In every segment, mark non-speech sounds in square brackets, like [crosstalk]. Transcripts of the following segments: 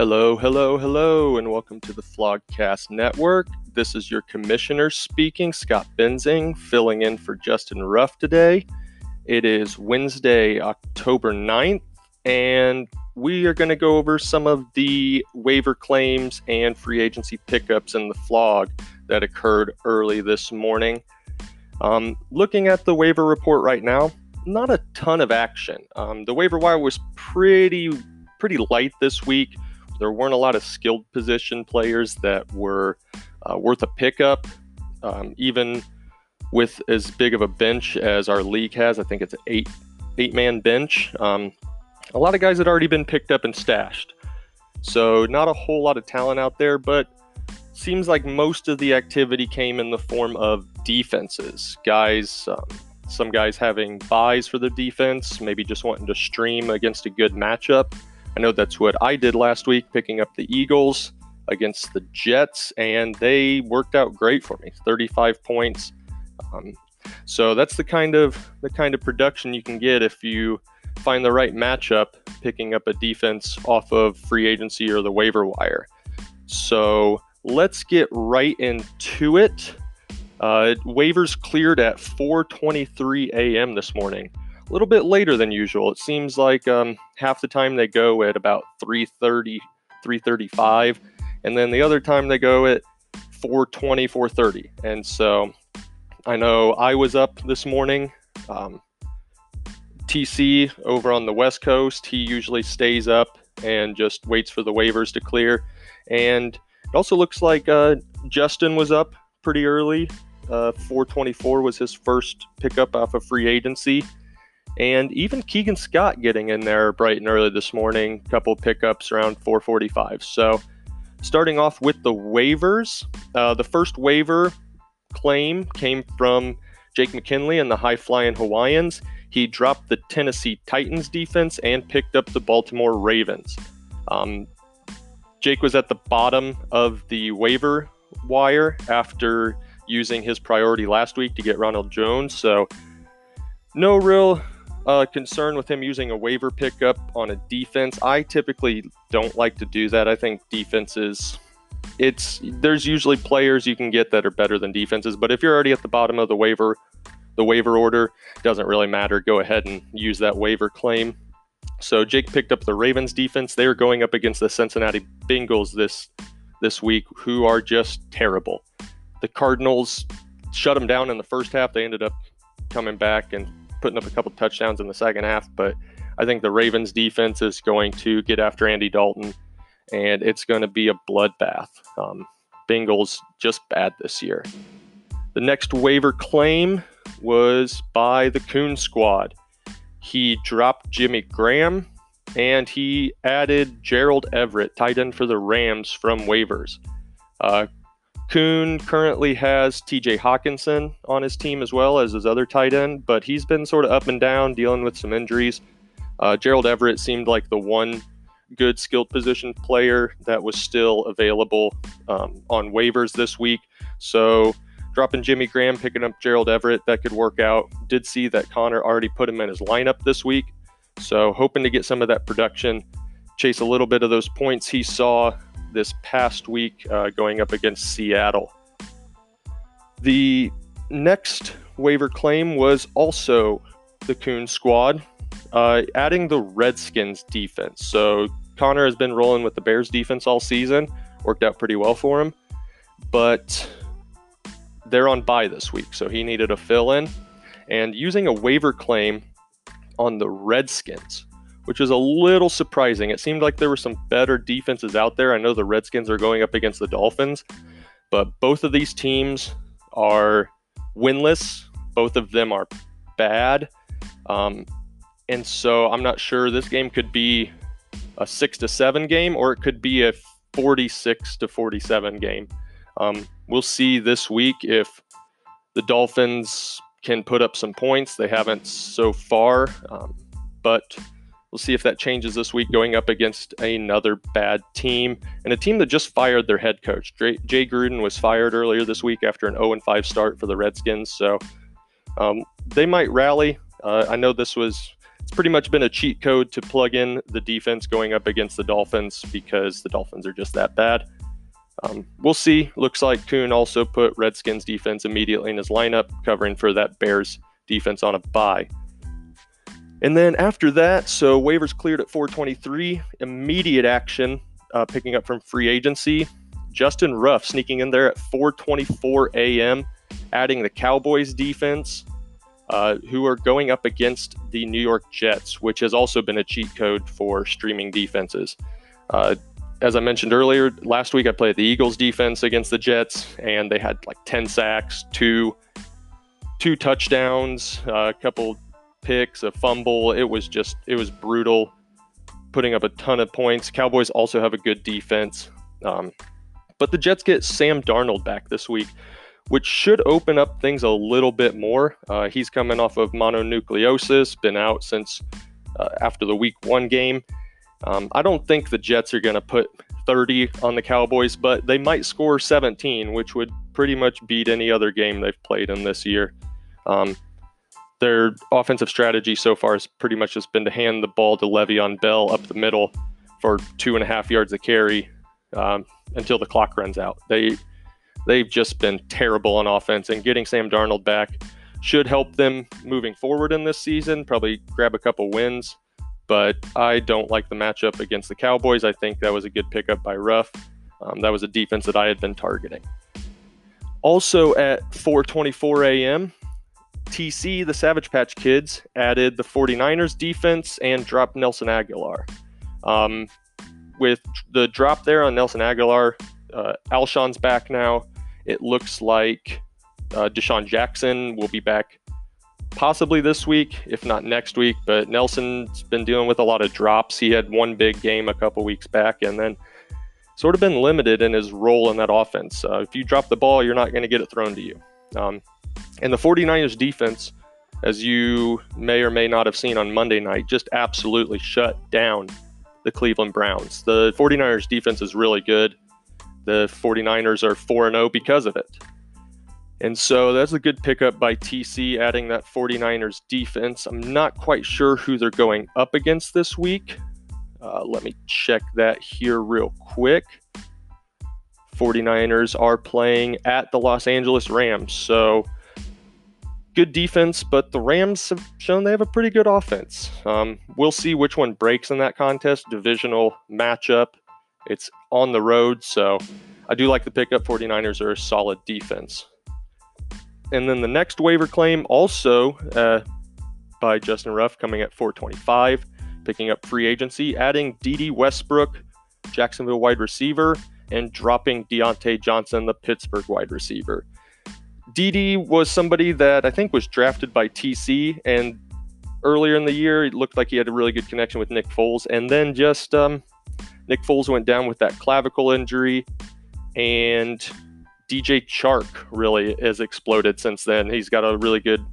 Hello, hello, hello, and welcome to the Flogcast Network. This is your commissioner speaking, Scott Benzing, filling in for Justin Ruff today. It is Wednesday, October 9th, and we are going to go over some of the waiver claims and free agency pickups in the flog that occurred early this morning. Um, looking at the waiver report right now, not a ton of action. Um, the waiver wire was pretty pretty light this week. There weren't a lot of skilled position players that were uh, worth a pickup, um, even with as big of a bench as our league has. I think it's an eight eight man bench. Um, a lot of guys had already been picked up and stashed, so not a whole lot of talent out there. But seems like most of the activity came in the form of defenses. Guys, um, some guys having buys for the defense, maybe just wanting to stream against a good matchup. I know that's what I did last week, picking up the Eagles against the Jets, and they worked out great for me. 35 points. Um, so that's the kind of the kind of production you can get if you find the right matchup, picking up a defense off of free agency or the waiver wire. So let's get right into it. Uh, waivers cleared at 4:23 a.m. this morning a little bit later than usual. It seems like um, half the time they go at about 3:30, 3:35, and then the other time they go at 4:20, 4:30. And so I know I was up this morning. Um, TC over on the West Coast, he usually stays up and just waits for the waivers to clear. And it also looks like uh, Justin was up pretty early. Uh, 424 was his first pickup off of free agency. And even Keegan Scott getting in there bright and early this morning, couple pickups around 445. So starting off with the waivers, uh, the first waiver claim came from Jake McKinley and the high flying Hawaiians. He dropped the Tennessee Titans defense and picked up the Baltimore Ravens. Um, Jake was at the bottom of the waiver wire after using his priority last week to get Ronald Jones. So, no real uh, concern with him using a waiver pickup on a defense. I typically don't like to do that. I think defenses, it's there's usually players you can get that are better than defenses, but if you're already at the bottom of the waiver, the waiver order doesn't really matter. Go ahead and use that waiver claim. So Jake picked up the Ravens defense. They are going up against the Cincinnati Bengals this this week, who are just terrible. The Cardinals shut them down in the first half. They ended up coming back and putting up a couple touchdowns in the second half, but I think the Ravens defense is going to get after Andy Dalton, and it's going to be a bloodbath. Um, Bengals just bad this year. The next waiver claim was by the Coon Squad. He dropped Jimmy Graham and he added Gerald Everett, tight end for the Rams from waivers. Uh, Kuhn currently has TJ Hockenson on his team as well as his other tight end, but he's been sort of up and down, dealing with some injuries. Uh, Gerald Everett seemed like the one good skilled position player that was still available um, on waivers this week. So dropping Jimmy Graham, picking up Gerald Everett, that could work out. Did see that Connor already put him in his lineup this week. So hoping to get some of that production, chase a little bit of those points he saw this past week uh, going up against Seattle. The next waiver claim was also the Coon squad, uh, adding the Redskins defense. So Connor has been rolling with the Bears defense all season, worked out pretty well for him, but they're on bye this week, so he needed a fill in. And using a waiver claim on the Redskins, which is a little surprising. It seemed like there were some better defenses out there. I know the Redskins are going up against the Dolphins, but both of these teams are winless. Both of them are bad. Um, and so I'm not sure this game could be a six to seven game or it could be a 46 to 47 game. Um, we'll see this week if the Dolphins can put up some points. They haven't so far, um, but We'll see if that changes this week going up against another bad team and a team that just fired their head coach. Jay Gruden was fired earlier this week after an 0 5 start for the Redskins. So um, they might rally. Uh, I know this was it's pretty much been a cheat code to plug in the defense going up against the Dolphins because the Dolphins are just that bad. Um, we'll see. Looks like Kuhn also put Redskins defense immediately in his lineup, covering for that Bears defense on a bye. And then after that, so waivers cleared at 423, immediate action, uh, picking up from free agency. Justin Ruff sneaking in there at 424 a.m., adding the Cowboys defense, uh, who are going up against the New York Jets, which has also been a cheat code for streaming defenses. Uh, as I mentioned earlier, last week I played the Eagles defense against the Jets, and they had like 10 sacks, two two touchdowns, uh, a couple picks, a fumble. It was just it was brutal, putting up a ton of points. Cowboys also have a good defense, um, but the Jets get Sam Darnold back this week, which should open up things a little bit more. Uh, he's coming off of mononucleosis, been out since uh, after the Week One game. Um, I don't think the Jets are going to put 30 on the Cowboys, but they might score 17, which would pretty much beat any other game they've played in this year. Um, their offensive strategy so far has pretty much just been to hand the ball to Le'Veon Bell up the middle for two and a half yards of carry um, until the clock runs out. They they've just been terrible on offense, and getting Sam Darnold back should help them moving forward in this season. Probably grab a couple wins but I don't like the matchup against the Cowboys. I think that was a good pickup by Ruff. Um, that was a defense that I had been targeting. Also at 4:24 a.m., TC, the Savage Patch Kids, added the 49ers defense and dropped Nelson Agholor. Um, with the drop there on Nelson Agholor, uh, Alshon's back now. It looks like uh, DeSean Jackson will be back possibly this week, if not next week. But Nelson's been dealing with a lot of drops. He had one big game a couple weeks back, and then sort of been limited in his role in that offense. Uh, if you drop the ball, you're not going to get it thrown to you. Um, and the 49ers defense, as you may or may not have seen on Monday night, just absolutely shut down the Cleveland Browns. The 49ers defense is really good. The 49ers are 4 0 because of it. And so that's a good pickup by TC, adding that 49ers defense. I'm not quite sure who they're going up against this week. Uh, let me check that here real quick. 49ers are playing at the Los Angeles Rams. So good defense, but the Rams have shown they have a pretty good offense. Um, we'll see which one breaks in that contest. Divisional matchup. It's on the road. So I do like the pickup. 49ers are a solid defense. And then the next waiver claim, also uh, by Justin Ruff, coming at 425, picking up free agency, adding Dede Westbrook, Jacksonville wide receiver, and dropping Diontae Johnson, the Pittsburgh wide receiver. Dede was somebody that I think was drafted by TC, and earlier in the year, it looked like he had a really good connection with Nick Foles, and then just um, Nick Foles went down with that clavicle injury, and DJ Chark really has exploded since then. He's got a really good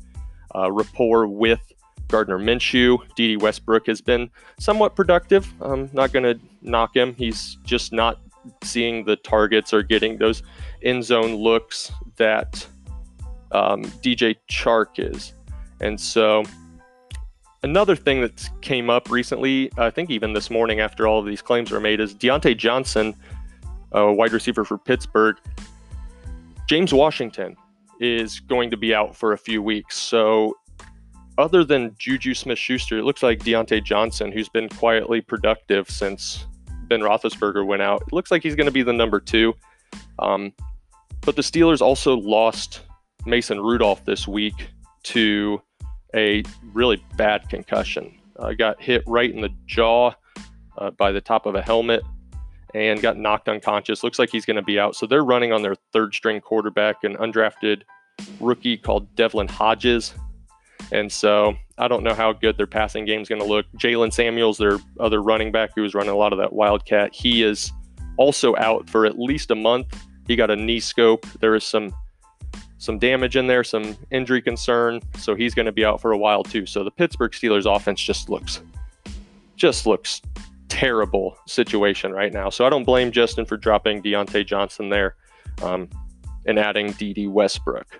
uh, rapport with Gardner Minshew. Dede Westbrook has been somewhat productive. I'm not going to knock him. He's just not seeing the targets or getting those in zone looks that um, DJ Chark is. And so, another thing that came up recently, I think even this morning after all of these claims were made, is Diontae Johnson, a wide receiver for Pittsburgh, James Washington is going to be out for a few weeks. So, other than Juju Smith Schuster, it looks like Diontae Johnson, who's been quietly productive since Ben Roethlisberger went out, it looks like he's going to be the number two. Um, but the Steelers also lost Mason Rudolph this week to a really bad concussion. Uh, got hit right in the jaw uh, by the top of a helmet and got knocked unconscious. Looks like he's going to be out. So they're running on their third string quarterback, an undrafted rookie called Devlin Hodges. And so I don't know how good their passing game is going to look. Jaylen Samuels, their other running back who was running a lot of that Wildcat, he is also out for at least a month. He got a knee scope. There is some some damage in there, some injury concern, so he's going to be out for a while too. So the Pittsburgh Steelers offense just looks just looks terrible situation right now. So I don't blame Justin for dropping Diontae Johnson there um, and adding Dede Westbrook.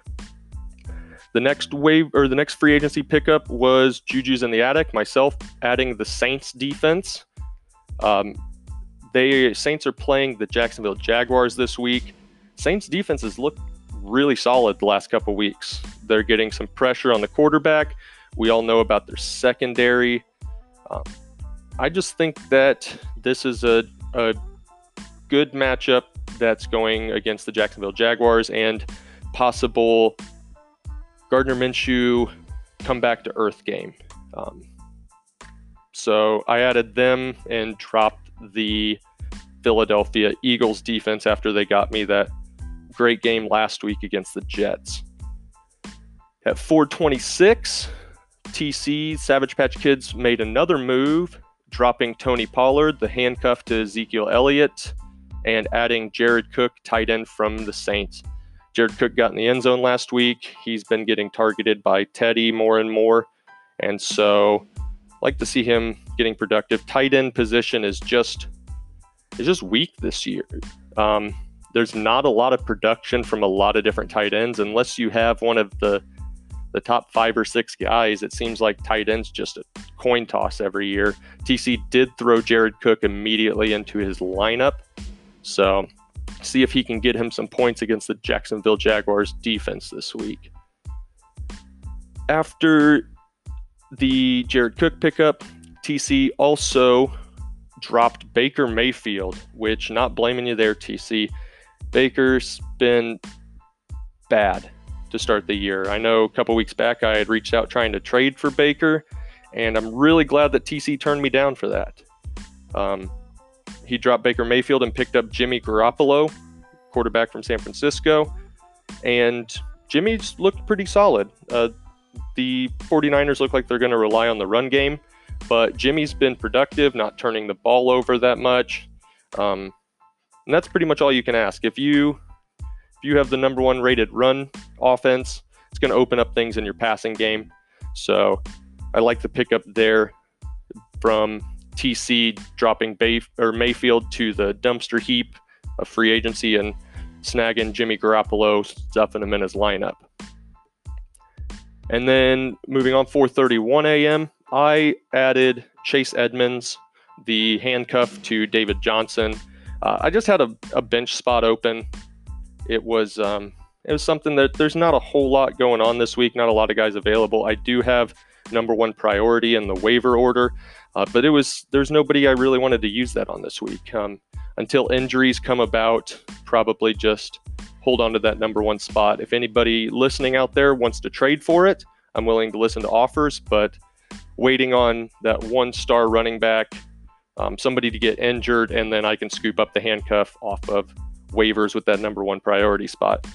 The next wave or the next free agency pickup was Juju's in the attic. Myself adding the Saints defense. Um, they Saints are playing the Jacksonville Jaguars this week. Saints defenses look really solid the last couple weeks. They're getting some pressure on the quarterback. We all know about their secondary. Um, I just think that this is a, a good matchup that's going against the Jacksonville Jaguars and possible Gardner Minshew come back to earth game. Um, so I added them and dropped the Philadelphia Eagles defense after they got me that great game last week against the Jets. At 426, TC Savage Patch Kids made another move, dropping Tony Pollard, the handcuff to Ezekiel Elliott, and adding Jared Cook, tight end from the Saints. Jared Cook got in the end zone last week. He's been getting targeted by Teddy more and more. And so like to see him getting productive. Tight end position is just is just weak this year. Um, there's not a lot of production from a lot of different tight ends unless you have one of the the top five or six guys. It seems like tight ends just a coin toss every year. TC did throw Jared Cook immediately into his lineup, so see if he can get him some points against the Jacksonville Jaguars defense this week. After the Jared Cook pickup, TC also dropped Baker Mayfield, which not blaming you there, TC. Baker's been bad to start the year. I know a couple weeks back I had reached out trying to trade for Baker, and I'm really glad that TC turned me down for that. Um, he dropped Baker Mayfield and picked up Jimmy Garoppolo, quarterback from San Francisco, and Jimmy's looked pretty solid. Uh, the 49ers look like they're going to rely on the run game, but Jimmy's been productive, not turning the ball over that much. Um, and that's pretty much all you can ask. If you if you have the number one rated run offense, it's going to open up things in your passing game. So I like the pickup there from TC dropping Bay or Mayfield to the dumpster heap of free agency and snagging Jimmy Garoppolo, stuffing him in his lineup. And then moving on 4:31 a.m., I added Chase Edmonds, the handcuff to David Johnson. Uh, I just had a, a, bench spot open. It was um, it was something that there's not a whole lot going on this week. Not a lot of guys available. I do have number one priority in the waiver order, uh, but it was there's nobody I really wanted to use that on this week um, until injuries come about. Probably just hold on to that number one spot. If anybody listening out there wants to trade for it, I'm willing to listen to offers, but waiting on that one star running back, um, somebody to get injured, and then I can scoop up the handcuff off of waivers with that number one priority spot.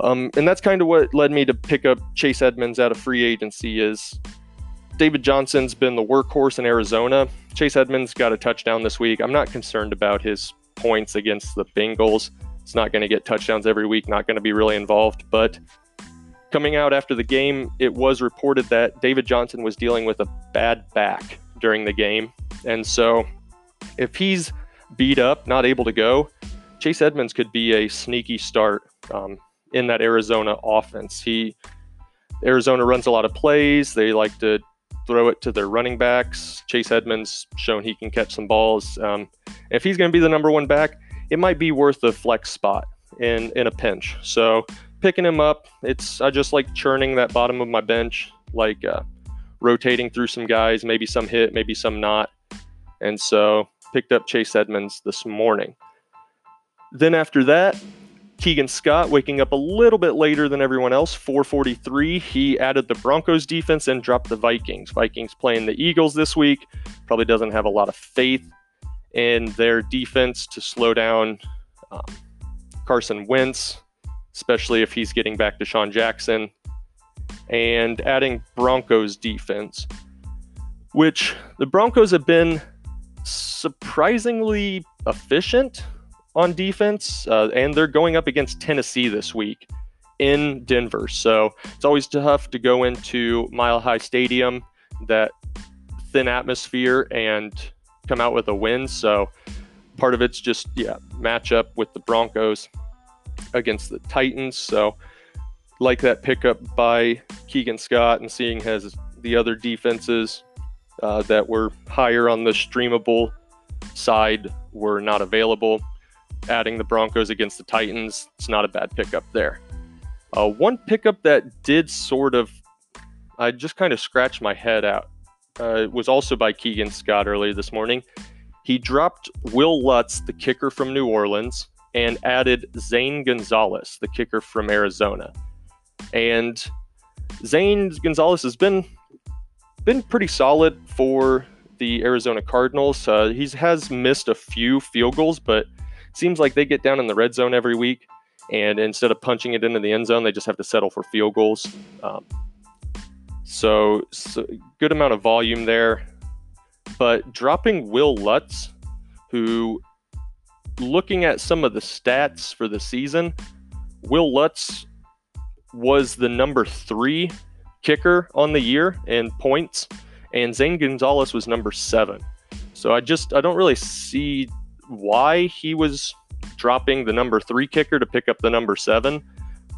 Um, and that's kind of what led me to pick up Chase Edmonds out of free agency is David Johnson's been the workhorse in Arizona. Chase Edmonds got a touchdown this week. I'm not concerned about his points against the Bengals. It's not going to get touchdowns every week, not going to be really involved. But coming out after the game, it was reported that David Johnson was dealing with a bad back during the game. And so if he's beat up, not able to go, Chase Edmonds could be a sneaky start um, in that Arizona offense. He Arizona runs a lot of plays. They like to throw it to their running backs. Chase Edmonds shown he can catch some balls. Um, if he's going to be the number one back, it might be worth a flex spot in in a pinch. So picking him up, it's I just like churning that bottom of my bench, like uh, rotating through some guys, maybe some hit, maybe some not, and so picked up Chase Edmonds this morning. Then after that, Keegan Scott waking up a little bit later than everyone else, 443. He added the Broncos defense and dropped the Vikings. Vikings playing the Eagles this week. Probably doesn't have a lot of faith in their defense to slow down um, Carson Wentz, especially if he's getting back DeSean Jackson, and adding Broncos defense, which the Broncos have been surprisingly efficient on defense, uh, and they're going up against Tennessee this week in Denver. So it's always tough to go into Mile High Stadium, that thin atmosphere, and come out with a win. So part of it's just yeah match up with the Broncos against the Titans. So like that pickup by Keegan Scott and seeing as the other defenses uh, that were higher on the streamable side were not available. Adding the Broncos against the Titans, it's not a bad pickup there. Uh, one pickup that did sort of, I just kind of scratched my head out, uh, was also by Keegan Scott earlier this morning. He dropped Will Lutz, the kicker from New Orleans, and added Zane Gonzalez, the kicker from Arizona. And Zane Gonzalez has been been pretty solid for the Arizona Cardinals. Uh, he has missed a few field goals, but seems like they get down in the red zone every week, and instead of punching it into the end zone, they just have to settle for field goals. Um, so, so, good amount of volume there, but dropping Will Lutz, who, looking at some of the stats for the season, Will Lutz was the number three kicker on the year in points, and Zane Gonzalez was number seven. So I just I don't really see why he was dropping the number three kicker to pick up the number seven.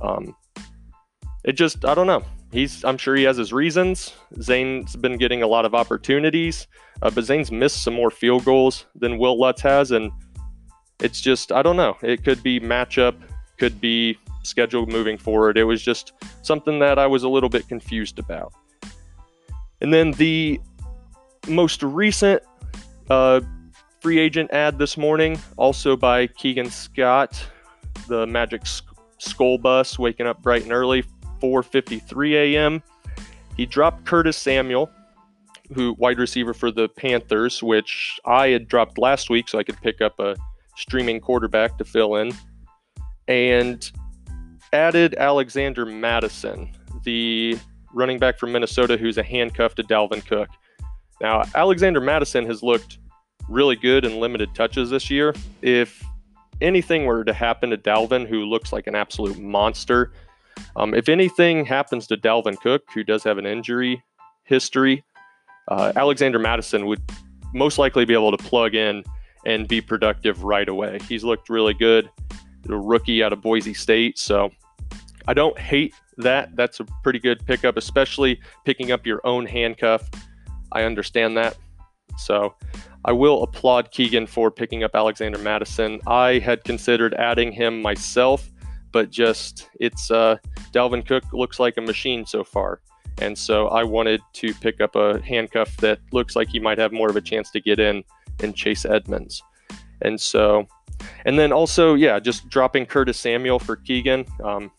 Um, it just I don't know. He's I'm sure he has his reasons. Zane's been getting a lot of opportunities, uh, but Zane's missed some more field goals than Will Lutz has, and it's just I don't know. It could be matchup, could be schedule moving forward. It was just something that I was a little bit confused about. And then the most recent uh, free agent ad this morning, also by Keegan Scott, the Magic Skull Bus, waking up bright and early, 4:53 a.m. He dropped Curtis Samuel, who wide receiver for the Panthers, which I had dropped last week, so I could pick up a streaming quarterback to fill in. And added Alexander Mattison, the running back from Minnesota who's a handcuff to Dalvin Cook. Now, Alexander Mattison has looked really good in limited touches this year. If anything were to happen to Dalvin, who looks like an absolute monster, um, if anything happens to Dalvin Cook, who does have an injury history, uh, Alexander Mattison would most likely be able to plug in and be productive right away. He's looked really good a rookie out of Boise State. So I don't hate that. That's a pretty good pickup, especially picking up your own handcuff. I understand that. So I will applaud Keegan for picking up Alexander Mattison. I had considered adding him myself, but just it's uh, Dalvin Cook looks like a machine so far. And so I wanted to pick up a handcuff that looks like he might have more of a chance to get in and Chase Edmonds. And so and then also, yeah, just dropping Curtis Samuel for Keegan. Um,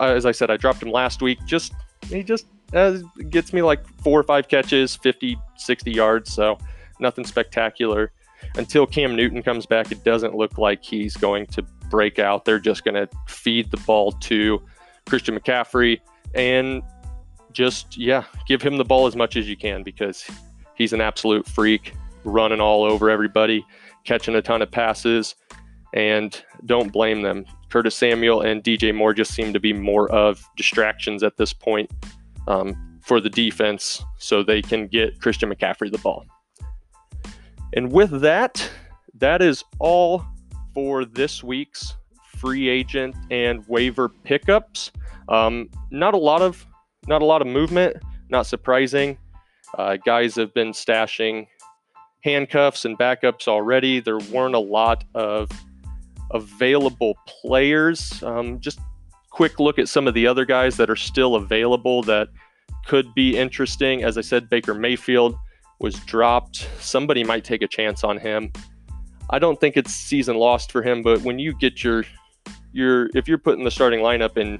as I said, I dropped him last week. Just he just uh, gets me like four or five catches, 50, 60 yards. So nothing spectacular. Until Cam Newton comes back, it doesn't look like he's going to break out. They're just going to feed the ball to Christian McCaffrey and just, yeah, give him the ball as much as you can because he's an absolute freak, running all over everybody catching a ton of passes, and don't blame them. Curtis Samuel and DJ Moore just seem to be more of distractions at this point um, for the defense so they can get Christian McCaffrey the ball. And with that, that is all for this week's free agent and waiver pickups. Um, not a lot of not a lot of movement. Not surprising. Uh, guys have been stashing handcuffs and backups already. There weren't a lot of available players. Um, just quick look at some of the other guys that are still available that could be interesting. As I said, Baker Mayfield was dropped. Somebody might take a chance on him. I don't think it's season lost for him, but when you get your your if you're putting the starting lineup and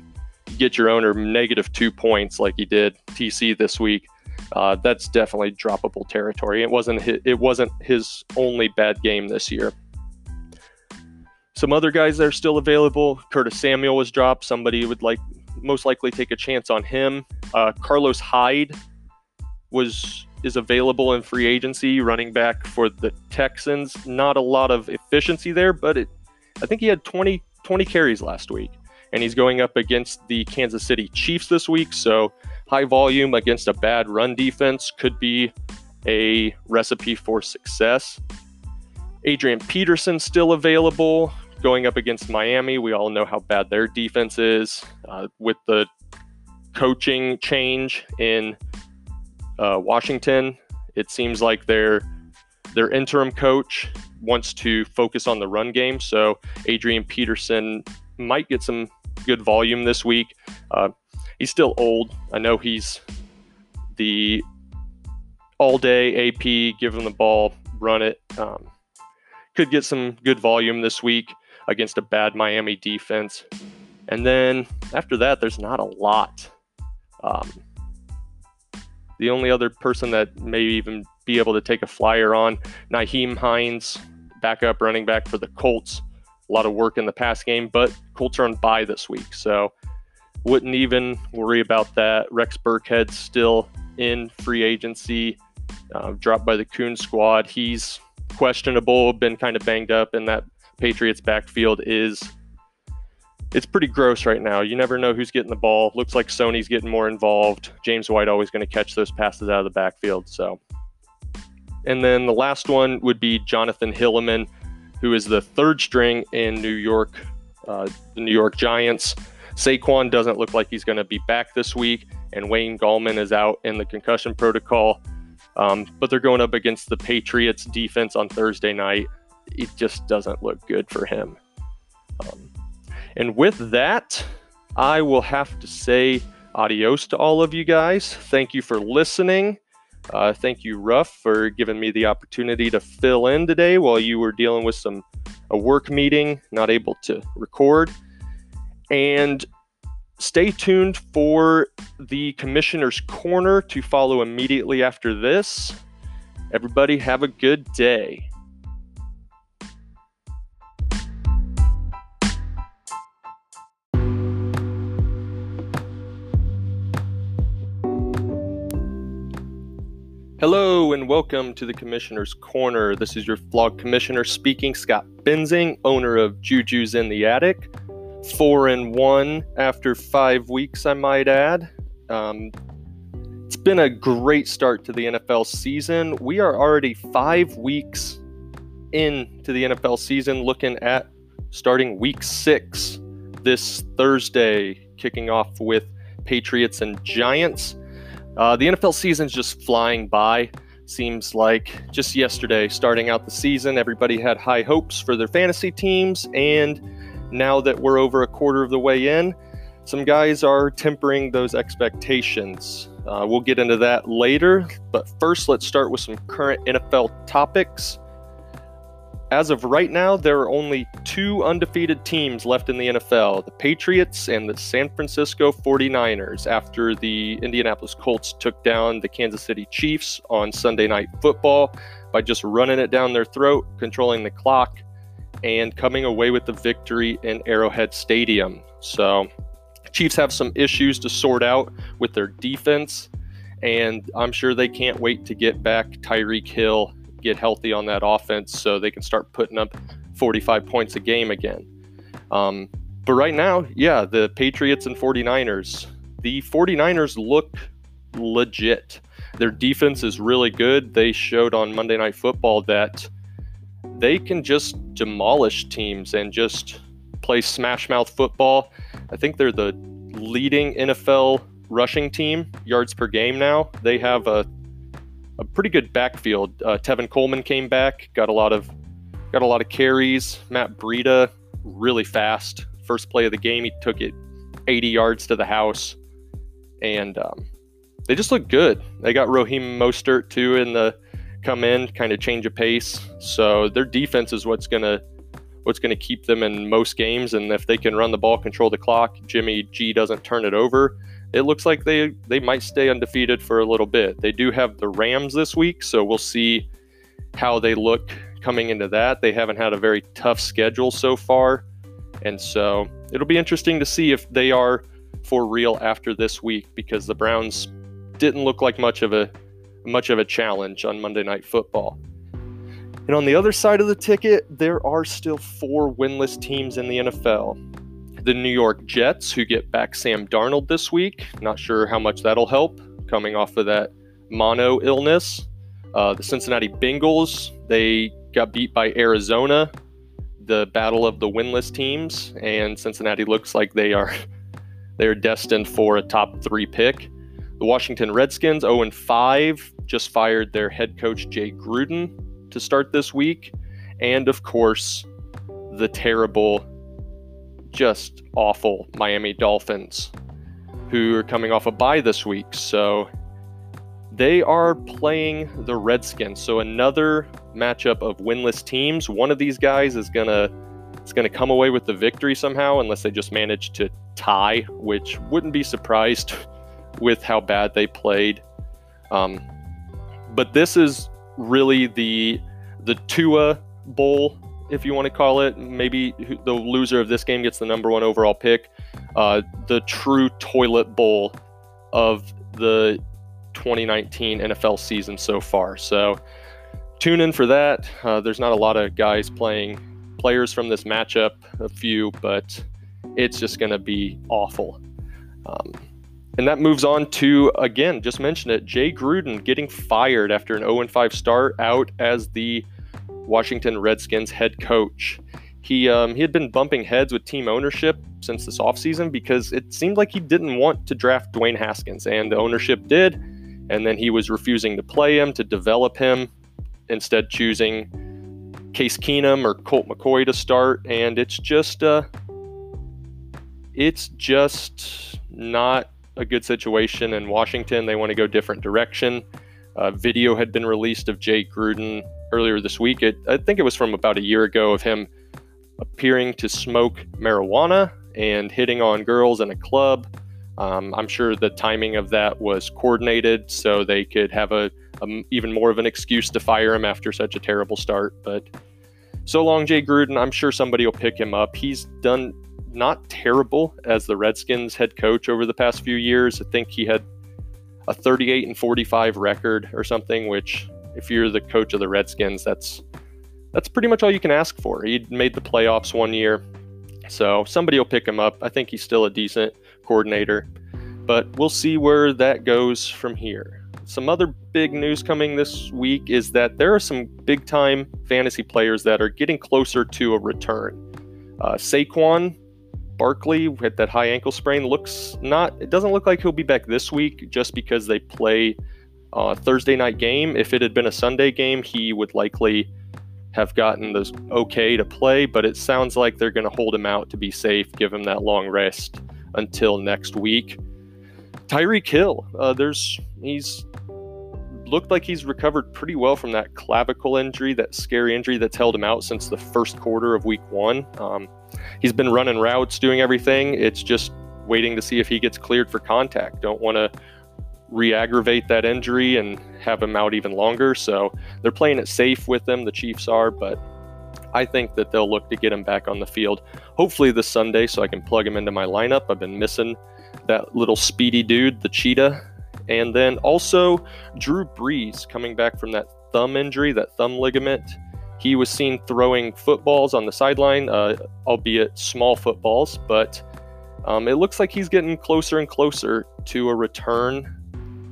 get your owner negative two points like he did TC this week, uh, that's definitely droppable territory. It wasn't his, it wasn't his only bad game this year. Some other guys that are still available. Curtis Samuel was dropped. Somebody would like most likely take a chance on him. Uh, Carlos Hyde was is available in free agency, running back for the Texans. Not a lot of efficiency there, but it, I think he had 20, 20 carries last week, and he's going up against the Kansas City Chiefs this week. So high volume against a bad run defense could be a recipe for success. Adrian Peterson still available. Going up against Miami. We all know how bad their defense is. Uh, with the coaching change in uh, Washington, it seems like their their interim coach wants to focus on the run game. So Adrian Peterson might get some good volume this week. Uh, he's still old. I know he's the all day AP, give him the ball, run it. Um, could get some good volume this week against a bad Miami defense. And then after that, there's not a lot. Um, the only other person that may even be able to take a flyer on, Nyheim Hines, backup running back for the Colts. A lot of work in the pass game, but Colts are on bye this week, so wouldn't even worry about that. Rex Burkhead still in free agency, uh, dropped by the Coon squad. He's questionable, been kind of banged up, and that Patriots backfield is it's pretty gross right now. You never know who's getting the ball. Looks like Sony's getting more involved. James White always going to catch those passes out of the backfield. So, and then the last one would be Jonathan Hilliman, who is the third string in New York, uh, the New York Giants. Saquon doesn't look like he's going to be back this week, and Wayne Gallman is out in the concussion protocol. Um, but they're going up against the Patriots defense on Thursday night. It just doesn't look good for him. Um, and with that, I will have to say adios to all of you guys. Thank you for listening. Uh, thank you, Ruff, for giving me the opportunity to fill in today while you were dealing with some a work meeting, not able to record. And stay tuned for the Commissioner's Corner to follow immediately after this. Everybody, have a good day. Hello and welcome to the Commissioner's Corner. This is your flawed commissioner speaking, Scott Benzing, owner of Juju's in the Attic. Four and one after five weeks, I might add. Um, it's been a great start to the NFL season. We are already five weeks into the NFL season, looking at starting week six this Thursday, kicking off with Patriots and Giants. Uh, the NFL season's just flying by. Seems like just yesterday, starting out the season, everybody had high hopes for their fantasy teams. And now that we're over a quarter of the way in, some guys are tempering those expectations. Uh, we'll get into that later. But first, let's start with some current NFL topics. As of right now, there are only two undefeated teams left in the NFL the Patriots and the San Francisco 49ers after the Indianapolis Colts took down the Kansas City Chiefs on Sunday Night Football by just running it down their throat, controlling the clock, and coming away with the victory in Arrowhead Stadium. So, Chiefs have some issues to sort out with their defense, and I'm sure they can't wait to get back Tyreek Hill get healthy on that offense so they can start putting up 45 points a game again. Um, but right now, yeah, the Patriots and 49ers, the 49ers look legit. Their defense is really good. They showed on Monday Night Football that they can just demolish teams and just play smash mouth football. I think they're the leading NFL rushing team, yards per game now. They have a a pretty good backfield. Uh, Tevin Coleman came back, got a lot of got a lot of carries. Matt Breida, really fast. First play of the game, he took it 80 yards to the house, and um, they just look good. They got Raheem Mostert too in the come in, kind of change of pace. So their defense is what's gonna what's gonna keep them in most games. And if they can run the ball, control the clock, Jimmy G doesn't turn it over it looks like they they might stay undefeated for a little bit. They do have the Rams this week, so we'll see how they look coming into that. They haven't had a very tough schedule so far, and so it'll be interesting to see if they are for real after this week because the Browns didn't look like much of a much of a challenge on Monday Night Football. And on the other side of the ticket, there are still four winless teams in the NFL the New York Jets, who get back Sam Darnold this week. Not sure how much that'll help coming off of that mono illness. Uh, the Cincinnati Bengals, they got beat by Arizona. the battle of the winless teams, and Cincinnati looks like they are [laughs] they are destined for a top three pick. The Washington Redskins 0 5 just fired their head coach Jay Gruden to start this week, and of course, the terrible, just awful Miami Dolphins, who are coming off a bye this week. So they are playing the Redskins. So another matchup of winless teams. One of these guys is gonna is gonna come away with the victory somehow, unless they just manage to tie, which wouldn't be surprised [laughs] with how bad they played. Um, but this is really the the Tua Bowl, if you want to call it. Maybe the loser of this game gets the number one overall pick. Uh, the true toilet bowl of the 2019 NFL season so far. So tune in for that. Uh, there's not a lot of guys playing players from this matchup, a few, but it's just going to be awful. Um, and that moves on to, again, just mention it, Jay Gruden getting fired after an 0 5 start out as the Washington Redskins head coach. He, um, he had been bumping heads with team ownership since this offseason because it seemed like he didn't want to draft Dwayne Haskins, and the ownership did and then he was refusing to play him to develop him, instead choosing Case Keenum or Colt McCoy to start, and it's just uh, it's just not a good situation in Washington. They want to go different direction. Uh, video had been released of Jay Gruden earlier this week. It, I think it was from about a year ago of him appearing to smoke marijuana and hitting on girls in a club. Um, I'm sure the timing of that was coordinated so they could have a, a, even more of an excuse to fire him after such a terrible start. But so long, Jay Gruden. I'm sure somebody will pick him up. He's done not terrible as the Redskins head coach over the past few years. I think he had a 38 and 45 record or something, which if you're the coach of the Redskins, that's that's pretty much all you can ask for. He made the playoffs one year. So somebody will pick him up. I think he's still a decent coordinator, but we'll see where that goes from here. Some other big news coming this week is that there are some big time fantasy players that are getting closer to a return. Uh, Saquon Barkley with that high ankle sprain looks not, it doesn't look like he'll be back this week just because they play uh, Thursday night game. If it had been a Sunday game, he would likely have gotten the okay to play, but it sounds like they're going to hold him out to be safe, give him that long rest until next week. Tyreek Hill, uh, there's he's looked like he's recovered pretty well from that clavicle injury, that scary injury that's held him out since the first quarter of week one. Um, he's been running routes, doing everything. It's just waiting to see if he gets cleared for contact. Don't want to re aggravate that injury and have him out even longer. So they're playing it safe with him, the Chiefs are, but I think that they'll look to get him back on the field, hopefully this Sunday, so I can plug him into my lineup. I've been missing that little speedy dude, the cheetah. And then also Drew Brees coming back from that thumb injury, that thumb ligament. He was seen throwing footballs on the sideline, uh, albeit small footballs, but um, it looks like he's getting closer and closer to a return.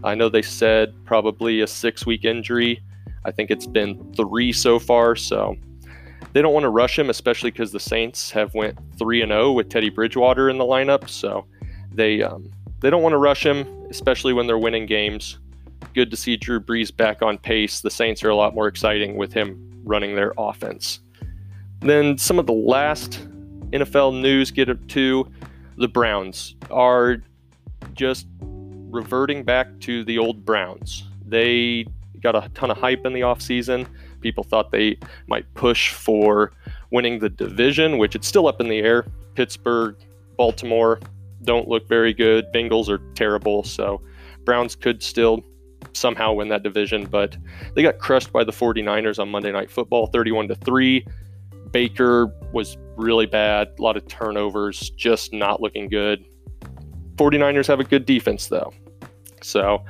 I know they said probably a six week injury. I think it's been three so far, so they don't want to rush him, especially because the Saints have went three and zero oh with Teddy Bridgewater in the lineup. So they um, they don't want to rush him, especially when they're winning games. Good to see Drew Brees back on pace. The Saints are a lot more exciting with him running their offense. Then some of the last NFL news get up to the Browns are just reverting back to the old Browns. They got a ton of hype in the offseason. People thought they might push for winning the division, which it's still up in the air. Pittsburgh, Baltimore don't look very good. Bengals are terrible. So Browns could still somehow win that division, but they got crushed by the 49ers on Monday Night Football 31 to 3. Baker was really bad, a lot of turnovers, just not looking good. 49ers have a good defense though. So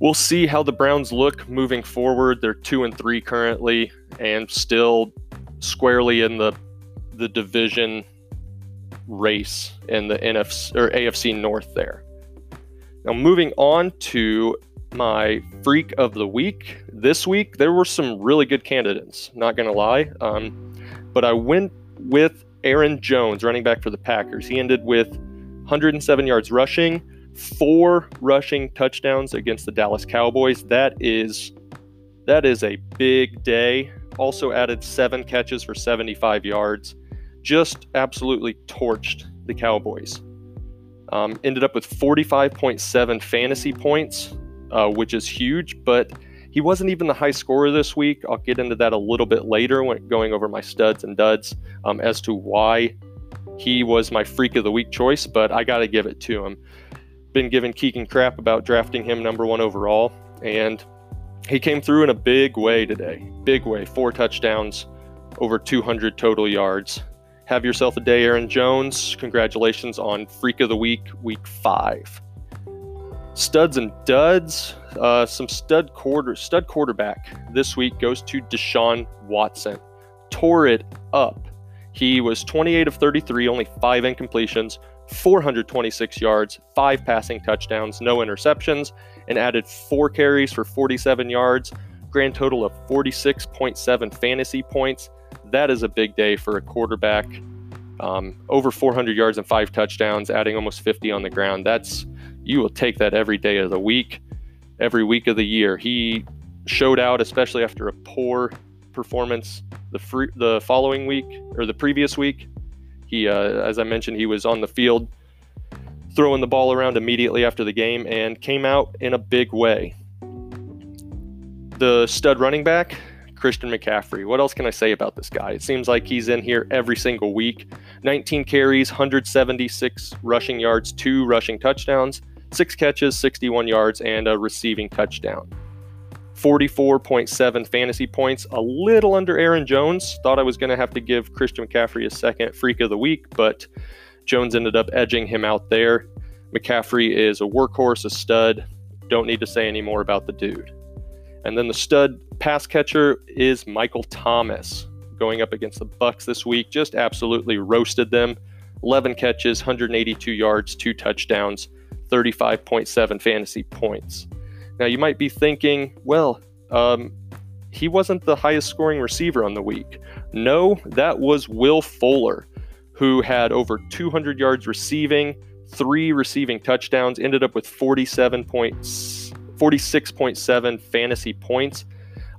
we'll see how the Browns look moving forward. They're two and three currently, and still squarely in the the division race in the NFC or AFC North there. Now moving on to my freak of the week. This week there were some really good candidates. Not gonna lie, um, but I went with Aaron Jones, running back for the Packers. He ended with 107 yards rushing, four rushing touchdowns against the Dallas Cowboys. That is that is a big day. Also added seven catches for 75 yards. Just absolutely torched the Cowboys. Um, ended up with 45.7 fantasy points, uh, which is huge, but he wasn't even the high scorer this week. I'll get into that a little bit later when going over my studs and duds um, as to why he was my freak of the week choice, but I got to give it to him. Been giving Keegan crap about drafting him number one overall, and he came through in a big way today. Big way. Four touchdowns, over 200 total yards. Have yourself a day, Aaron Jones. Congratulations on Freak of the Week, week five. Studs and duds. Uh, some stud quarter stud quarterback this week goes to Deshaun Watson. Tore it up. He was 28 of 33, only five incompletions, 426 yards, five passing touchdowns, no interceptions, and added four carries for 47 yards. Grand total of 46.7 fantasy points. That is a big day for a quarterback. Um, over 400 yards and five touchdowns, adding almost 50 on the ground. That's you will take that every day of the week, every week of the year. He showed out, especially after a poor performance the free, the following week or the previous week. He, uh, as I mentioned, he was on the field throwing the ball around immediately after the game and came out in a big way. The stud running back, Christian McCaffrey. What else can I say about this guy? It seems like he's in here every single week. 19 carries, 176 rushing yards, two rushing touchdowns six catches, 61 yards, and a receiving touchdown. 44.7 fantasy points, a little under Aaron Jones. Thought I was going to have to give Christian McCaffrey a second freak of the week, but Jones ended up edging him out there. McCaffrey is a workhorse, a stud. Don't need to say any more about the dude. And then the stud pass catcher is Michael Thomas going up against the Bucs this week. Just absolutely roasted them. 11 catches, 182 yards, two touchdowns. 35.7 fantasy points. Now, you might be thinking, well, um, he wasn't the highest scoring receiver on the week. No, that was Will Fuller, who had over 200 yards receiving, three receiving touchdowns, ended up with 47 points, 46.7 fantasy points.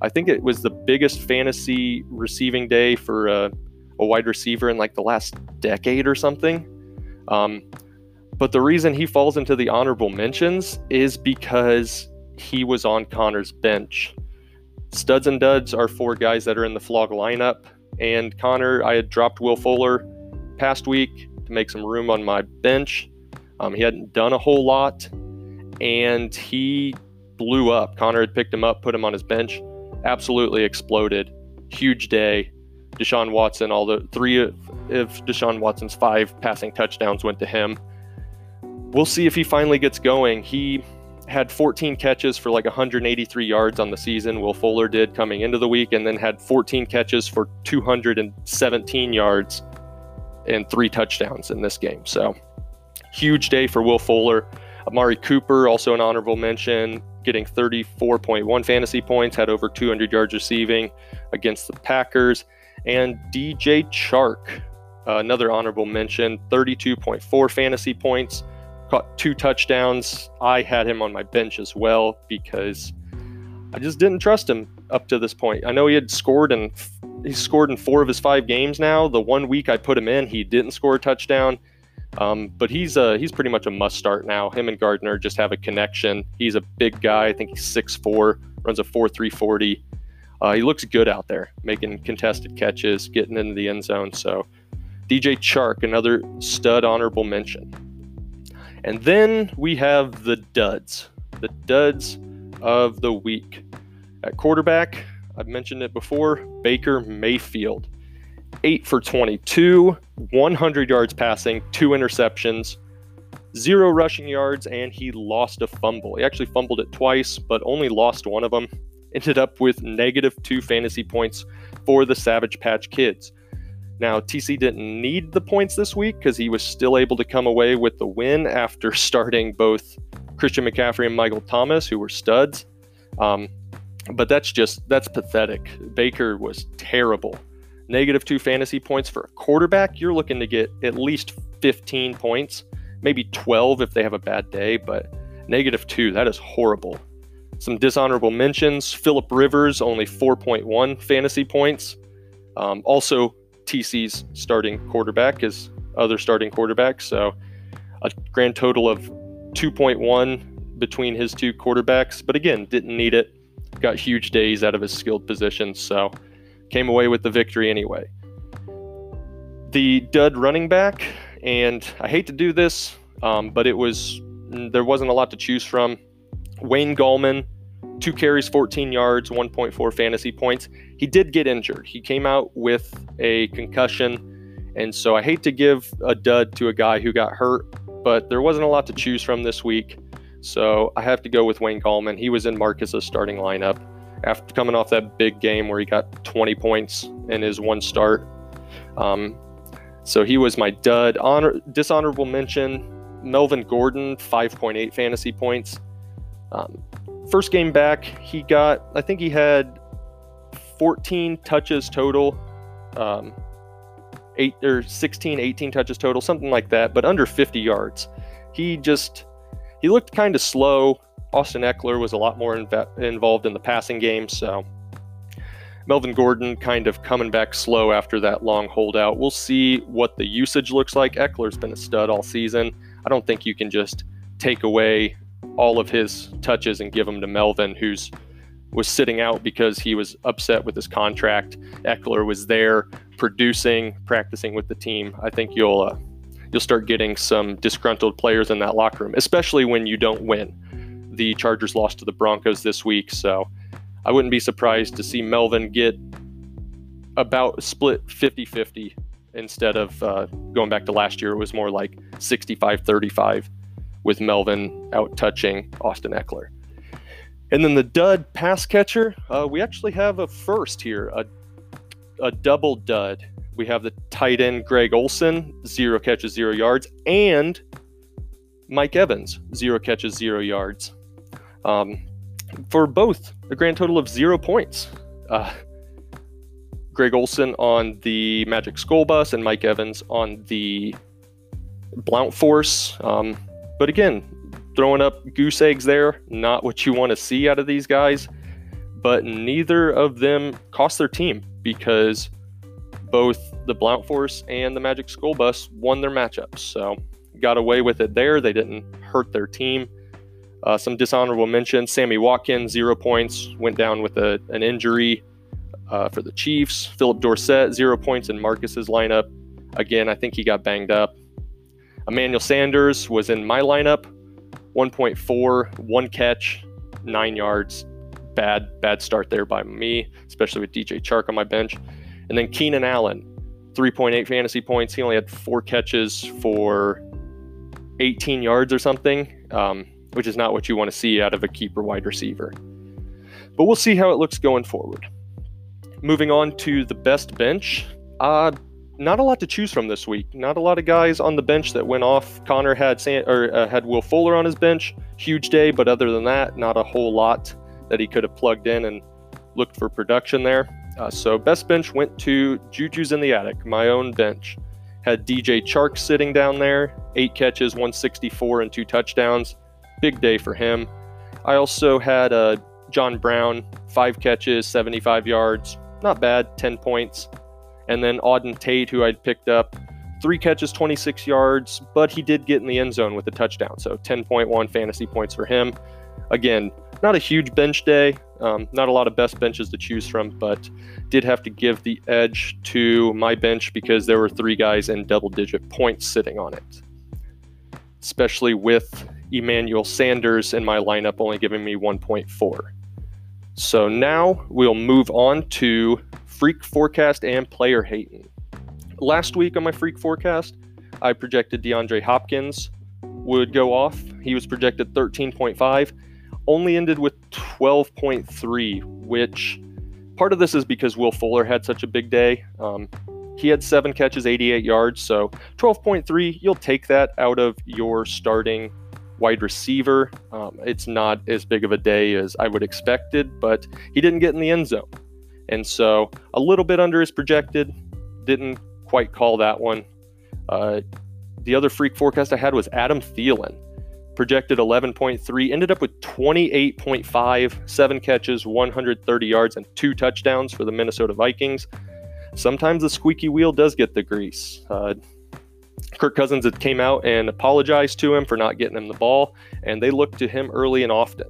I think it was the biggest fantasy receiving day for a, a wide receiver in like the last decade or something. Um, but the reason he falls into the honorable mentions is because he was on Connor's bench. Studs and duds are four guys that are in the flog lineup. And Connor, I had dropped Will Fuller past week to make some room on my bench. Um, he hadn't done a whole lot, and he blew up. Connor had picked him up, put him on his bench, absolutely exploded. Huge day. Deshaun Watson, all the three of, of Deshaun Watson's five passing touchdowns went to him we'll see if he finally gets going. He had 14 catches for like 183 yards on the season. Will Fuller did coming into the week, and then had 14 catches for 217 yards and three touchdowns in this game. So, huge day for Will Fuller. Amari Cooper, also an honorable mention, getting 34.1 fantasy points, had over 200 yards receiving against the Packers. And DJ Chark, uh, another honorable mention, 32.4 fantasy points caught two touchdowns. I had him on my bench as well because I just didn't trust him up to this point. I know he had scored and he scored in four of his five games now. The one week I put him in, he didn't score a touchdown. Um, but he's he's pretty much a must start now. Him and Gardner just have a connection. He's a big guy. I think he's 6'4", runs a 4.340. Uh, he looks good out there, making contested catches, getting into the end zone. So DJ Chark, another stud honorable mention. And then we have the duds, the duds of the week. At quarterback, I've mentioned it before, Baker Mayfield. 8 for 22, 100 yards passing, two interceptions, zero rushing yards, and he lost a fumble. He actually fumbled it twice, but only lost one of them. Ended up with negative two fantasy points for the Savage Patch Kids. Now, TC didn't need the points this week because he was still able to come away with the win after [laughs] starting both Christian McCaffrey and Michael Thomas, who were studs. Um, but that's just that's pathetic. Baker was terrible. negative two fantasy points for a quarterback, you're looking to get at least 15 points, maybe 12 if they have a bad day, but negative two, that is horrible. Some dishonorable mentions Philip Rivers, only 4.1 fantasy points. Um, also, TC's starting quarterback is other starting quarterback. So a grand total of 2.1 between his two quarterbacks. But again, didn't need it. Got huge days out of his skilled positions. So came away with the victory anyway. The dud running back, and I hate to do this, um, but it was there wasn't a lot to choose from. Wayne Gallman, two carries, 14 yards, 1.4 fantasy points. He did get injured. He came out with a concussion, and so I hate to give a dud to a guy who got hurt, but there wasn't a lot to choose from this week. So I have to go with Wayne Gallman. He was in Marcus's starting lineup after coming off that big game where he got 20 points in his one start. Um, so he was my dud. Honor, dishonorable mention Melvin Gordon, 5.8 fantasy points. Um, first game back, he got, I think he had 14 touches total, um, eight or 16, 18 touches total, something like that, but under 50 yards. He just, he looked kind of slow. Austin Ekeler was a lot more inv- involved in the passing game, so Melvin Gordon kind of coming back slow after that long holdout. We'll see what the usage looks like. Ekeler's been a stud all season. I don't think you can just take away all of his touches and give them to Melvin, who's was sitting out because he was upset with his contract. Ekeler was there producing, practicing with the team. I think you'll uh, you'll start getting some disgruntled players in that locker room, especially when you don't win. The Chargers lost to the Broncos this week, so I wouldn't be surprised to see Melvin get about split 50-50 instead of uh, going back to last year. It was more like 65-35 with Melvin out touching Austin Ekeler. And then the dud pass catcher, uh, we actually have a first here, a, a double dud. We have the tight end Greg Olsen, zero catches, zero yards, and Mike Evans, zero catches, zero yards. Um, for both, a grand total of zero points. Uh, Greg Olsen on the Magic School Bus and Mike Evans on the Blount Force. Um, but again, throwing up goose eggs there, not what you want to see out of these guys. But neither of them cost their team because both the Blount Force and the Magic School Bus won their matchups. So got away with it there. They didn't hurt their team. Uh, some dishonorable mentions Sammy Watkins, zero points, went down with a, an injury uh, for the Chiefs. Phillip Dorsett, zero points in Marcus's lineup. Again, I think he got banged up. Emmanuel Sanders was in my lineup, 1.4, one catch, nine yards. Bad, bad start there by me, especially with DJ Chark on my bench. And then Keenan Allen, 3.8 fantasy points. He only had four catches for 18 yards or something, um, which is not what you want to see out of a keeper wide receiver. But we'll see how it looks going forward. Moving on to the best bench. Uh, not a lot to choose from this week. Not a lot of guys on the bench that went off. Connor had San, or uh, had Will Fuller on his bench, huge day, but other than that, not a whole lot that he could have plugged in and looked for production there. Uh, so best bench went to Juju's in the attic, my own bench. Had DJ Chark sitting down there, eight catches, 164 and two touchdowns. Big day for him. I also had uh, John Brown, five catches, 75 yards, not bad, 10 points. And then Auden Tate, who I'd picked up, three catches, 26 yards, but he did get in the end zone with a touchdown. So 10.1 fantasy points for him. Again, not a huge bench day, um, not a lot of best benches to choose from, but did have to give the edge to my bench because there were three guys in double digit points sitting on it, especially with Emmanuel Sanders in my lineup only giving me 1.4. So now we'll move on to freak forecast and player hating. Last week on my freak forecast, I projected DeAndre Hopkins would go off. He was projected 13.5, only ended with 12.3, which part of this is because Will Fuller had such a big day. Um, he had seven catches, 88 yards, so 12.3, you'll take that out of your starting wide receiver. Um, it's not as big of a day as I would expected, but he didn't get in the end zone. And so a little bit under his projected. Didn't quite call that one. Uh, the other freak forecast I had was Adam Thielen. Projected 11.3, ended up with 28.5, seven catches, 130 yards, and two touchdowns for the Minnesota Vikings. Sometimes the squeaky wheel does get the grease. Uh, Kirk Cousins had came out and apologized to him for not getting him the ball, and they looked to him early and often.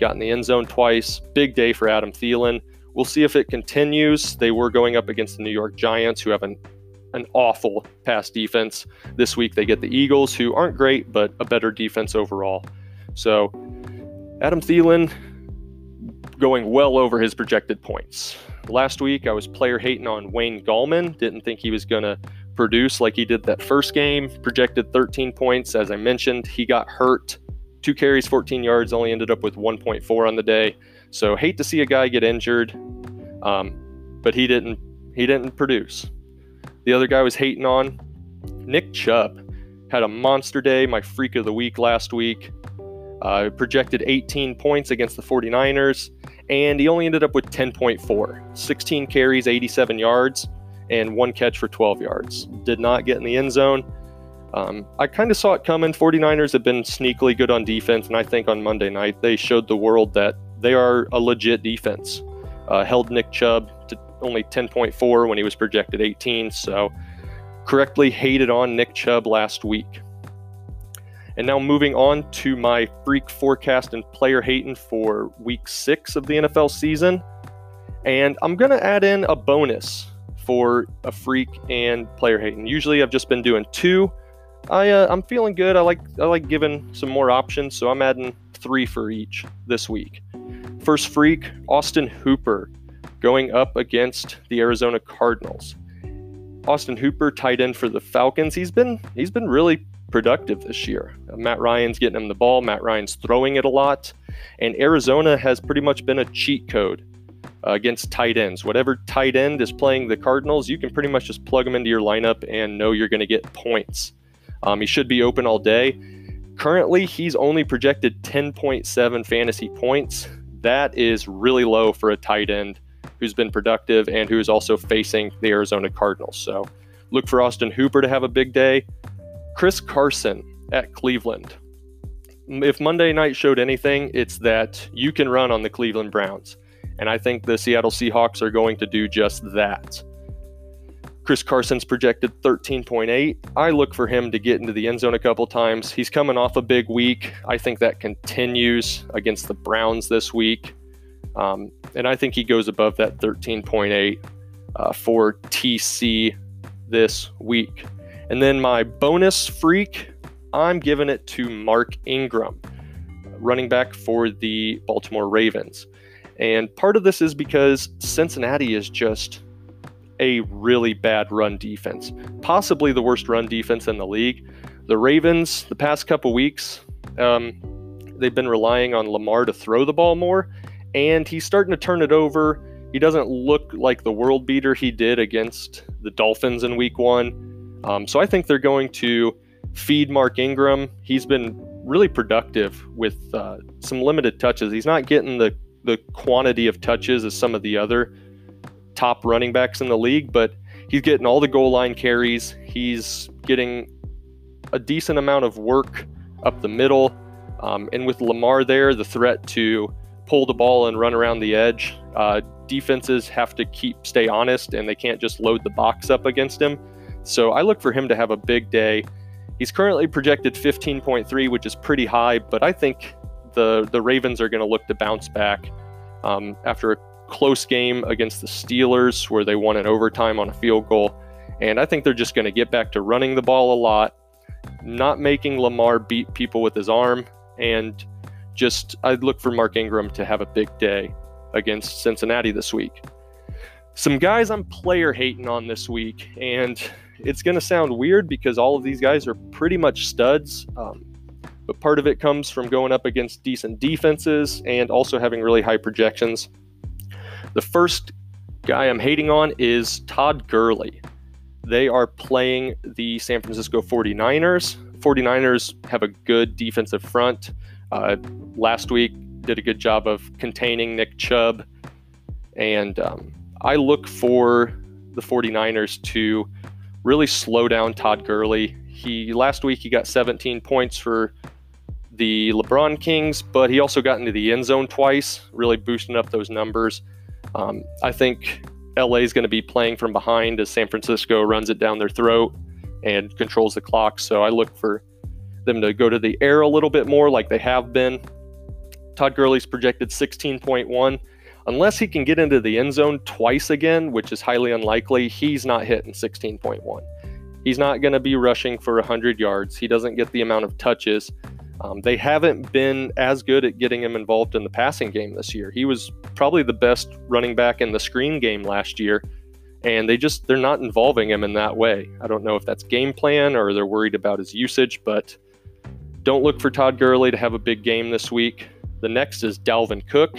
Got in the end zone twice. Big day for Adam Thielen. We'll see if it continues. They were going up against the New York Giants, who have an an awful pass defense. This week they get the Eagles, who aren't great, but a better defense overall. So Adam Thielen going well over his projected points. Last week I was player hating on Wayne Gallman. Didn't think he was going to produce like he did that first game. Projected 13 points. As I mentioned, he got hurt. Two carries, 14 yards, only ended up with 1.4 on the day. So hate to see a guy get injured, um, but he didn't he didn't produce. The other guy was hating on Nick Chubb. Had a monster day, my freak of the week last week. Uh, projected 18 points against the 49ers, and he only ended up with 10.4. 16 carries, 87 yards, and one catch for 12 yards. Did not get in the end zone. Um, I kind of saw it coming. 49ers have been sneakily good on defense, and I think on Monday night they showed the world that they are a legit defense. Uh, held Nick Chubb to only 10.4 when he was projected 18, so correctly hated on Nick Chubb last week. And now moving on to my freak forecast and player hating for week six of the NFL season. And I'm going to add in a bonus for a freak and player hating. Usually I've just been doing two. I, uh, I'm feeling good. I like I like giving some more options, so I'm adding three for each this week. First freak, Austin Hooper, going up against the Arizona Cardinals. Austin Hooper, tight end for the Falcons, he's been he's been really productive this year. Matt Ryan's getting him the ball. Matt Ryan's throwing it a lot, and Arizona has pretty much been a cheat code uh, against tight ends. Whatever tight end is playing the Cardinals, you can pretty much just plug him into your lineup and know you're going to get points. Um, he should be open all day. Currently, he's only projected 10.7 fantasy points. That is really low for a tight end who's been productive and who is also facing the Arizona Cardinals. So look for Austin Hooper to have a big day. Chris Carson at Cleveland. If Monday night showed anything, it's that you can run on the Cleveland Browns. And I think the Seattle Seahawks are going to do just that. Chris Carson's projected 13.8. I look for him to get into the end zone a couple times. He's coming off a big week. I think that continues against the Browns this week. Um, and I think he goes above that 13.8 uh, for TC this week. And then my bonus freak, I'm giving it to Mark Ingram, running back for the Baltimore Ravens. And part of this is because Cincinnati is just a really bad run defense, possibly the worst run defense in the league. The Ravens, the past couple weeks, um, they've been relying on Lamar to throw the ball more, and he's starting to turn it over. He doesn't look like the world beater he did against the Dolphins in week one. Um, so I think they're going to feed Mark Ingram. He's been really productive with uh, some limited touches. He's not getting the, the quantity of touches as some of the other top running backs in the league, but he's getting all the goal line carries. He's getting a decent amount of work up the middle. Um, and with Lamar there, the threat to pull the ball and run around the edge. Uh, defenses have to keep stay honest and they can't just load the box up against him. So I look for him to have a big day. He's currently projected 15.3, which is pretty high, but I think the the Ravens are going to look to bounce back um, after a close game against the Steelers where they won in overtime on a field goal. And I think they're just going to get back to running the ball a lot, not making Lamar beat people with his arm, and just I'd look for Mark Ingram to have a big day against Cincinnati this week. Some guys I'm player hating on this week, and it's going to sound weird because all of these guys are pretty much studs. Um, but part of it comes from going up against decent defenses and also having really high projections. The first guy I'm hating on is Todd Gurley. They are playing the San Francisco 49ers. 49ers have a good defensive front. Uh, last week did a good job of containing Nick Chubb, and um, I look for the 49ers to really slow down Todd Gurley. He last week he got 17 points for the LeBron Kings, but he also got into the end zone twice, really boosting up those numbers. Um, I think LA is going to be playing from behind as San Francisco runs it down their throat and controls the clock. So I look for them to go to the air a little bit more like they have been. Todd Gurley's projected 16.1. Unless he can get into the end zone twice again, which is highly unlikely, he's not hitting 16.1. He's not going to be rushing for 100 yards. He doesn't get the amount of touches. Um, they haven't been as good at getting him involved in the passing game this year. He was probably the best running back in the screen game last year, and they just they're not involving him in that way. I don't know if that's game plan or they're worried about his usage, but don't look for Todd Gurley to have a big game this week. The next is Dalvin Cook,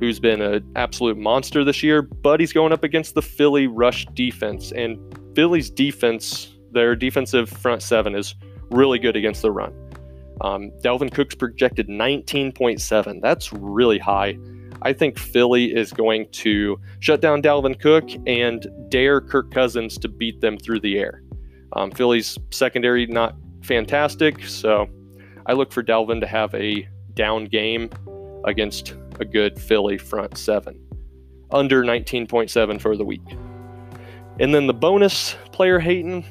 who's been an absolute monster this year, but he's going up against the Philly rush defense, and Philly's defense, their defensive front seven, is really good against the run. Um, Dalvin Cook's projected 19.7. That's really high. I think Philly is going to shut down Dalvin Cook and dare Kirk Cousins to beat them through the air. Um, Philly's secondary not fantastic, so I look for Dalvin to have a down game against a good Philly front seven. Under 19.7 for the week. And then the bonus player hating,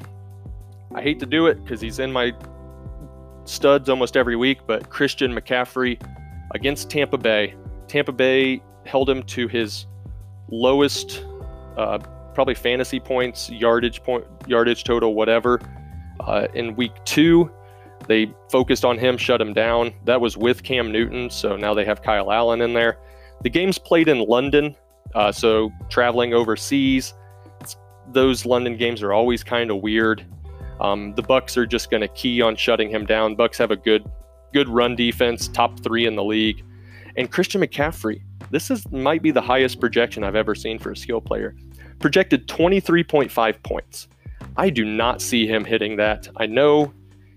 I hate to do it because he's in my studs almost every week, but Christian McCaffrey against Tampa Bay. Tampa Bay held him to his lowest, uh, probably fantasy points, yardage point, yardage total, whatever. Uh, in week two, they focused on him, shut him down. That was with Cam Newton, so now they have Kyle Allen in there. The game's played in London, uh, so traveling overseas, those London games are always kind of weird. Um, the Bucs are just going to key on shutting him down. Bucs have a good, good run defense, top three in the league, and Christian McCaffrey. This is might be the highest projection I've ever seen for a skill player. Projected 23.5 points. I do not see him hitting that. I know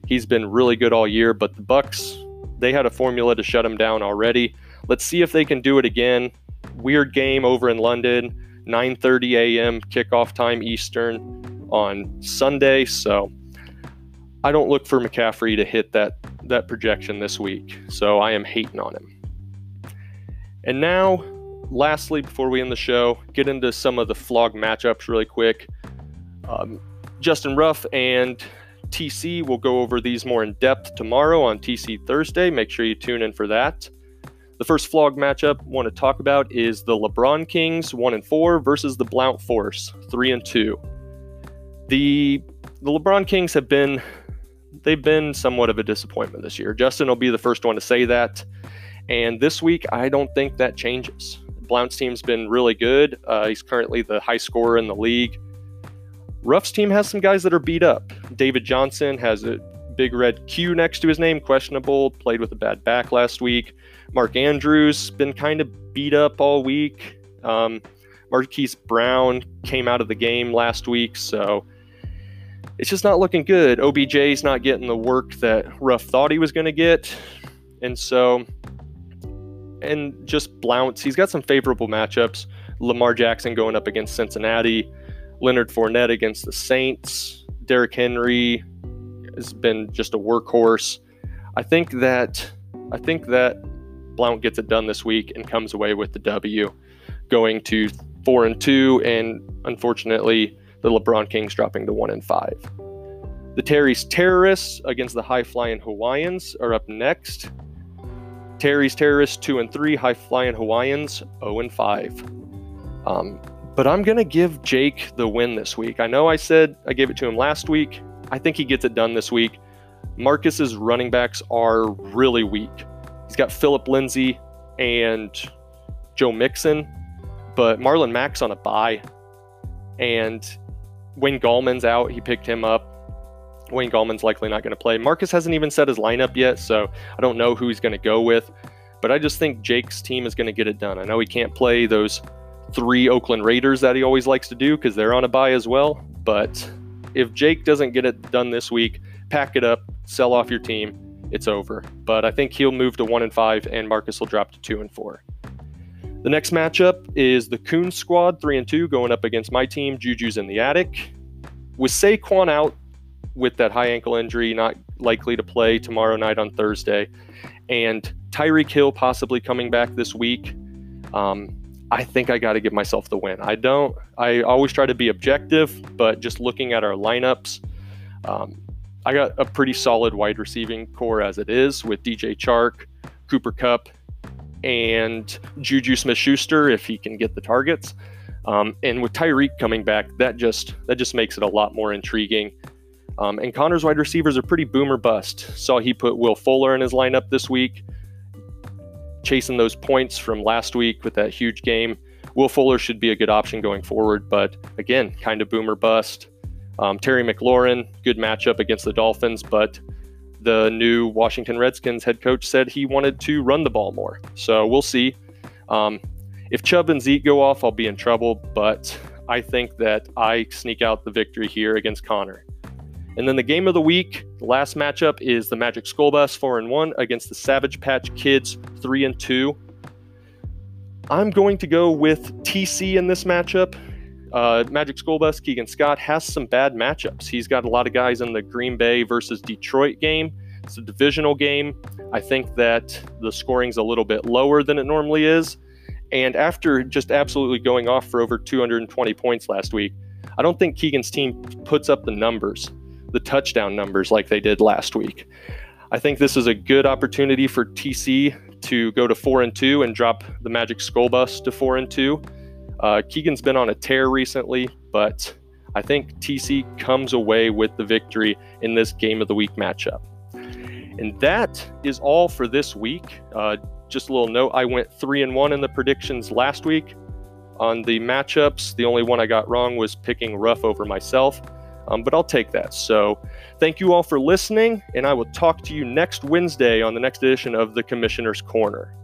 he's been really good all year, but the Bucs they had a formula to shut him down already. Let's see if they can do it again. Weird game over in London, 9:30 a.m. kickoff time Eastern on Sunday. So I don't look for McCaffrey to hit that that projection this week. So I am hating on him. And now, lastly, before we end the show, get into some of the flog matchups really quick. Um, Justin Ruff and TC will go over these more in depth tomorrow on TC Thursday. Make sure you tune in for that. The first flog matchup I want to talk about is the LeBron Kings 1 and 4 versus the Blount Force 3 and 2 the the LeBron Kings have been they've been somewhat of a disappointment this year. Justin will be the first one to say that. And this week, I don't think that changes. Blount's team's been really good. Uh, he's currently the high scorer in the league. Ruff's team has some guys that are beat up. David Johnson has a big red Q next to his name, questionable, played with a bad back last week. Mark Andrews been kind of beat up all week. Um, Marquise Brown came out of the game last week, so it's just not looking good. OBJ's not getting the work that Ruff thought he was going to get. And so, and just Blount's, he's got some favorable matchups. Lamar Jackson going up against Cincinnati, Leonard Fournette against the Saints, Derrick Henry has been just a workhorse. I think that I think that Blount gets it done this week and comes away with the W, going to four and two, and unfortunately the LeBron Kings dropping to 1 and 5. The Terry's Terrorists against the High Flying Hawaiians are up next. Terry's Terrorists 2 and 3, High Flying Hawaiians 0 and 5. Um, but I'm going to give Jake the win this week. I know I said I gave it to him last week. I think he gets it done this week. Marcus's running backs are really weak. He's got Phillip Lindsay and Joe Mixon, but Marlon Mack's on a bye. And Wayne Gallman's out. He picked him up. Wayne Gallman's likely not going to play. Marcus hasn't even set his lineup yet, so I don't know who he's going to go with. But I just think Jake's team is going to get it done. I know he can't play those three Oakland Raiders that he always likes to do because they're on a bye as well. But if Jake doesn't get it done this week, pack it up, sell off your team. It's over. But I think he'll move to one and five, and Marcus will drop to two and four. The next matchup is the Coon squad, 3 and 2, going up against my team, Juju's in the attic. With Saquon out with that high ankle injury, not likely to play tomorrow night on Thursday, and Tyreek Hill possibly coming back this week, um, I think I got to give myself the win. I don't, I always try to be objective, but just looking at our lineups, um, I got a pretty solid wide receiving corps as it is with DJ Chark, Cooper Kupp, and Juju Smith Schuster if he can get the targets. Um, and with Tyreek coming back, that just that just makes it a lot more intriguing. Um, and Connor's wide receivers are pretty boomer bust. Saw he put Will Fuller in his lineup this week, chasing those points from last week with that huge game. Will Fuller should be a good option going forward, but again, kind of boomer bust. Um, Terry McLaurin, good matchup against the Dolphins, but the new Washington Redskins head coach said he wanted to run the ball more. So we'll see. Um, if Chubb and Zeke go off, I'll be in trouble, but I think that I sneak out the victory here against Connor. And then the game of the week, the last matchup is the Magic School Bus 4 and 1 against the Savage Patch Kids 3 and 2. I'm going to go with TC in this matchup. Uh, Magic School Bus, Keegan Scott, has some bad matchups. He's got a lot of guys in the Green Bay versus Detroit game. It's a divisional game. I think that the scoring's a little bit lower than it normally is. And after just absolutely going off for over 220 points last week, I don't think Keegan's team puts up the numbers, the touchdown numbers like they did last week. I think this is a good opportunity for TC to go to 4 and 2 and drop the Magic School Bus to 4 and 2 uh, Keegan's been on a tear recently, but I think TC comes away with the victory in this game of the week matchup. And that is all for this week. Uh, just a little note I went three and one in the predictions last week. On the matchups, the only one I got wrong was picking Ruff over myself, um, but I'll take that. So thank you all for listening, and I will talk to you next Wednesday on the next edition of the Commissioner's Corner.